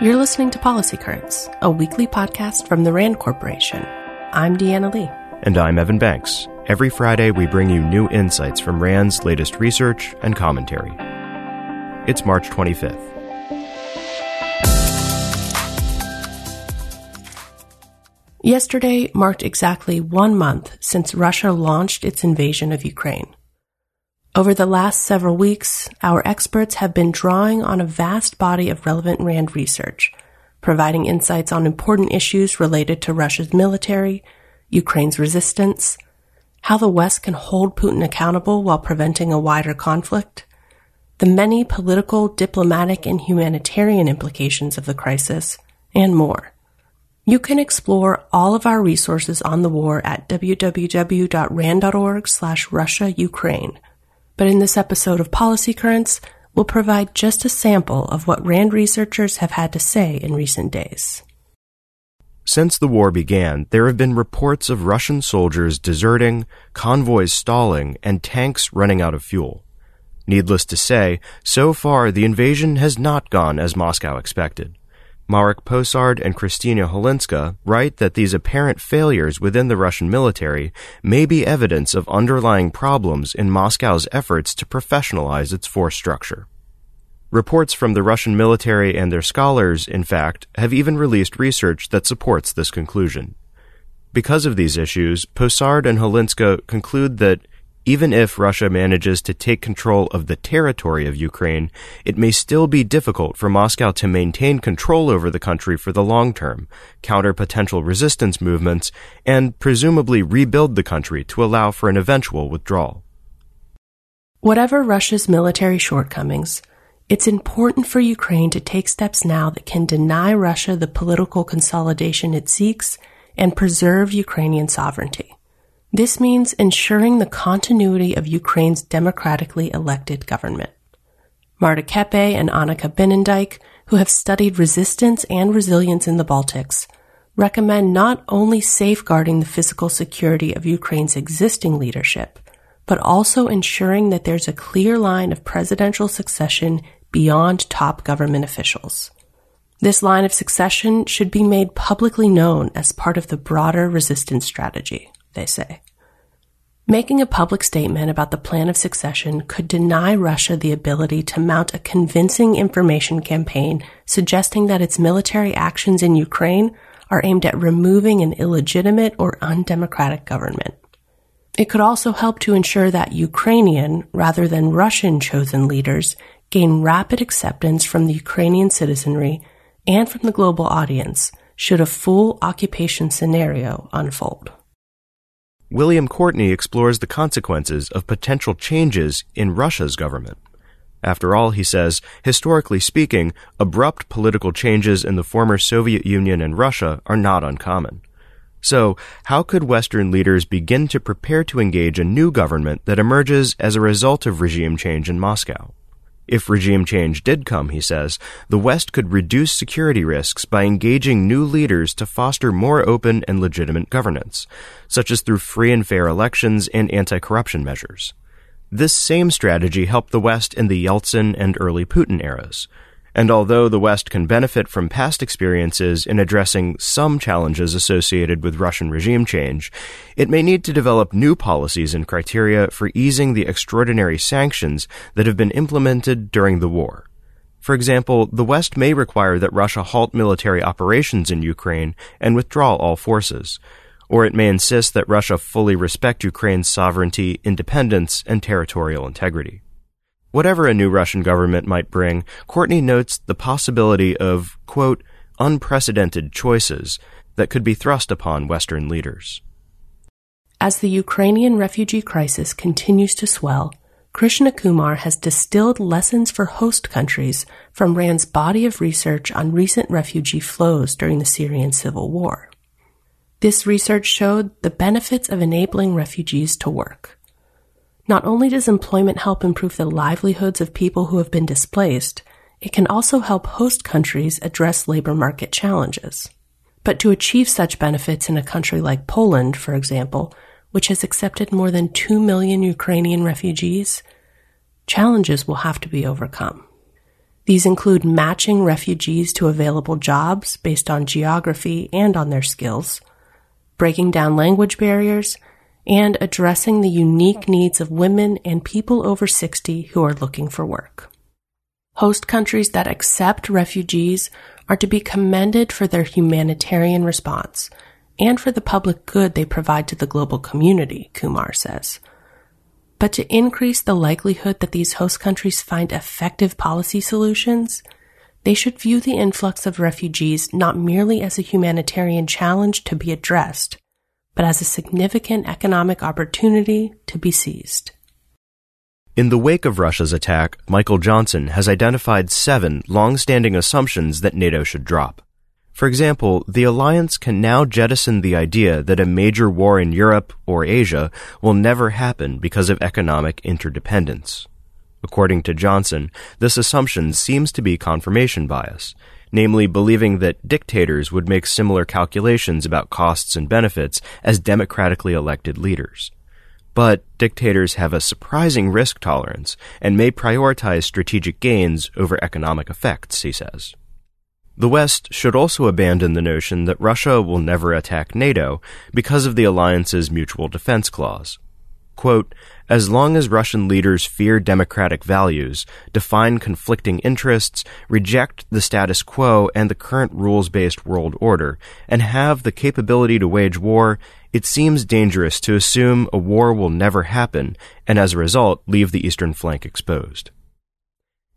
You're listening to Policy Currents, a weekly podcast from the RAND Corporation. I'm Deanna Lee. And I'm Evan Banks. Every Friday, we bring you new insights from RAND's latest research and commentary. It's March 25th. Yesterday marked exactly one month since Russia launched its invasion of Ukraine. Over the last several weeks, our experts have been drawing on a vast body of relevant RAND research, providing insights on important issues related to Russia's military, Ukraine's resistance, how the West can hold Putin accountable while preventing a wider conflict, the many political, diplomatic, and humanitarian implications of the crisis, and more. You can explore all of our resources on the war at www.rand.org slash Russia Ukraine but in this episode of Policy Currents, we'll provide just a sample of what RAND researchers have had to say in recent days. Since the war began, there have been reports of Russian soldiers deserting, convoys stalling, and tanks running out of fuel. Needless to say, so far the invasion has not gone as Moscow expected. Marek Posard and Khrystyna Holynska write that these apparent failures within the Russian military may be evidence of underlying problems in Moscow's efforts to professionalize its force structure. Reports from the Russian military and their scholars, in fact, have even released research that supports this conclusion. Because of these issues, Posard and Holynska conclude that even if Russia manages to take control of the territory of Ukraine, it may still be difficult for Moscow to maintain control over the country for the long term, counter potential resistance movements, and presumably rebuild the country to allow for an eventual withdrawal. Whatever Russia's military shortcomings, it's important for Ukraine to take steps now that can deny Russia the political consolidation it seeks and preserve Ukrainian sovereignty. This means ensuring the continuity of Ukraine's democratically elected government. Marta Kepe and Annika Binnendijk, who have studied resistance and resilience in the Baltics, recommend not only safeguarding the physical security of Ukraine's existing leadership, but also ensuring that there's a clear line of presidential succession beyond top government officials. This line of succession should be made publicly known as part of the broader resistance strategy they say. Making a public statement about the plan of succession could deny Russia the ability to mount a convincing information campaign suggesting that its military actions in Ukraine are aimed at removing an illegitimate or undemocratic government. It could also help to ensure that Ukrainian rather than Russian chosen leaders gain rapid acceptance from the Ukrainian citizenry and from the global audience should a full occupation scenario unfold. William Courtney explores the consequences of potential changes in Russia's government. After all, he says, historically speaking, abrupt political changes in the former Soviet Union and Russia are not uncommon. So, how could Western leaders begin to prepare to engage a new government that emerges as a result of regime change in Moscow? If regime change did come, he says, the West could reduce security risks by engaging new leaders to foster more open and legitimate governance, such as through free and fair elections and anti-corruption measures. This same strategy helped the West in the Yeltsin and early Putin eras, and although the West can benefit from past experiences in addressing some challenges associated with Russian regime change, it may need to develop new policies and criteria for easing the extraordinary sanctions that have been implemented during the war. For example, the West may require that Russia halt military operations in Ukraine and withdraw all forces, or it may insist that Russia fully respect Ukraine's sovereignty, independence, and territorial integrity. Whatever a new Russian government might bring, Courtney notes the possibility of, quote, unprecedented choices that could be thrust upon Western leaders. As the Ukrainian refugee crisis continues to swell, Krishna Kumar has distilled lessons for host countries from RAND's body of research on recent refugee flows during the Syrian civil war. This research showed the benefits of enabling refugees to work. Not only does employment help improve the livelihoods of people who have been displaced, it can also help host countries address labor market challenges. But to achieve such benefits in a country like Poland, for example, which has accepted more than 2 million Ukrainian refugees, challenges will have to be overcome. These include matching refugees to available jobs based on geography and on their skills, breaking down language barriers, and addressing the unique needs of women and people over 60 who are looking for work. Host countries that accept refugees are to be commended for their humanitarian response and for the public good they provide to the global community, Kumar says. But to increase the likelihood that these host countries find effective policy solutions, they should view the influx of refugees not merely as a humanitarian challenge to be addressed, but as a significant economic opportunity to be seized. In the wake of Russia's attack, Michael Johnson has identified seven long-standing assumptions that NATO should drop. For example, the alliance can now jettison the idea that a major war in Europe or Asia will never happen because of economic interdependence. According to Johnson, this assumption seems to be confirmation bias, namely believing that dictators would make similar calculations about costs and benefits as democratically elected leaders. But dictators have a surprising risk tolerance and may prioritize strategic gains over economic effects, he says. The West should also abandon the notion that Russia will never attack NATO because of the alliance's mutual defense clause. Quote, as long as Russian leaders fear democratic values, define conflicting interests, reject the status quo and the current rules based world order, and have the capability to wage war, it seems dangerous to assume a war will never happen and as a result leave the eastern flank exposed.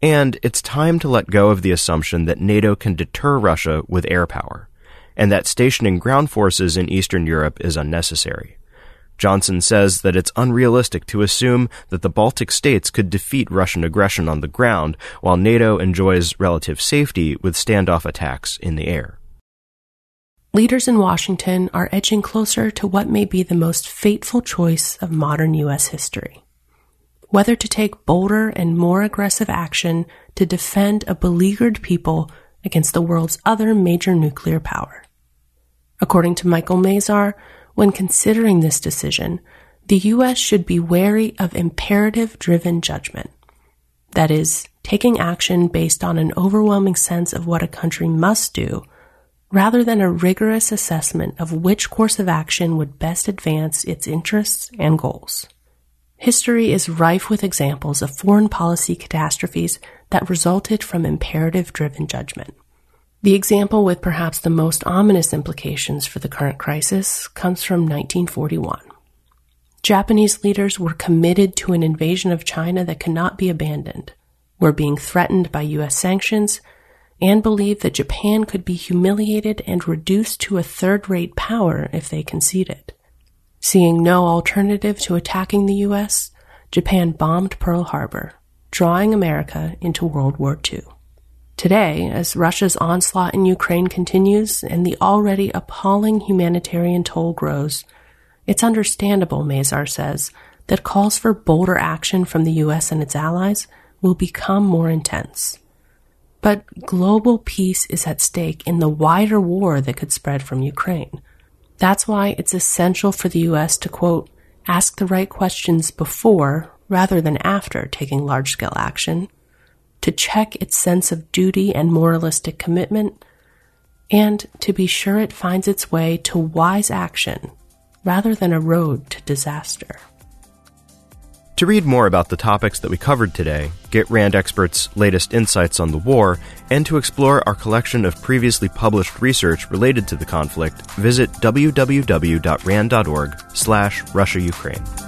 And it's time to let go of the assumption that NATO can deter Russia with air power, and that stationing ground forces in Eastern Europe is unnecessary. Johnson says that it's unrealistic to assume that the Baltic states could defeat Russian aggression on the ground while NATO enjoys relative safety with standoff attacks in the air. Leaders in Washington are edging closer to what may be the most fateful choice of modern U.S. history whether to take bolder and more aggressive action to defend a beleaguered people against the world's other major nuclear power. According to Michael Mazarr, when considering this decision, the U.S. should be wary of imperative driven judgment. That is, taking action based on an overwhelming sense of what a country must do, rather than a rigorous assessment of which course of action would best advance its interests and goals. History is rife with examples of foreign policy catastrophes that resulted from imperative driven judgment. The example with perhaps the most ominous implications for the current crisis comes from 1941. Japanese leaders were committed to an invasion of China that could not be abandoned, were being threatened by U.S. sanctions, and believed that Japan could be humiliated and reduced to a third rate power if they conceded. Seeing no alternative to attacking the U.S., Japan bombed Pearl Harbor, drawing America into World War II. Today, as Russia's onslaught in Ukraine continues and the already appalling humanitarian toll grows, it's understandable, Mazarr says, that calls for bolder action from the U.S. and its allies will become more intense. But global peace is at stake in the wider war that could spread from Ukraine. That's why it's essential for the U.S. to quote, ask the right questions before rather than after taking large scale action, to check its sense of duty and moralistic commitment, and to be sure it finds its way to wise action rather than a road to disaster. To read more about the topics that we covered today, get RAND Expert's latest insights on the war, and to explore our collection of previously published research related to the conflict, visit www.rand.org slash Russia-Ukraine.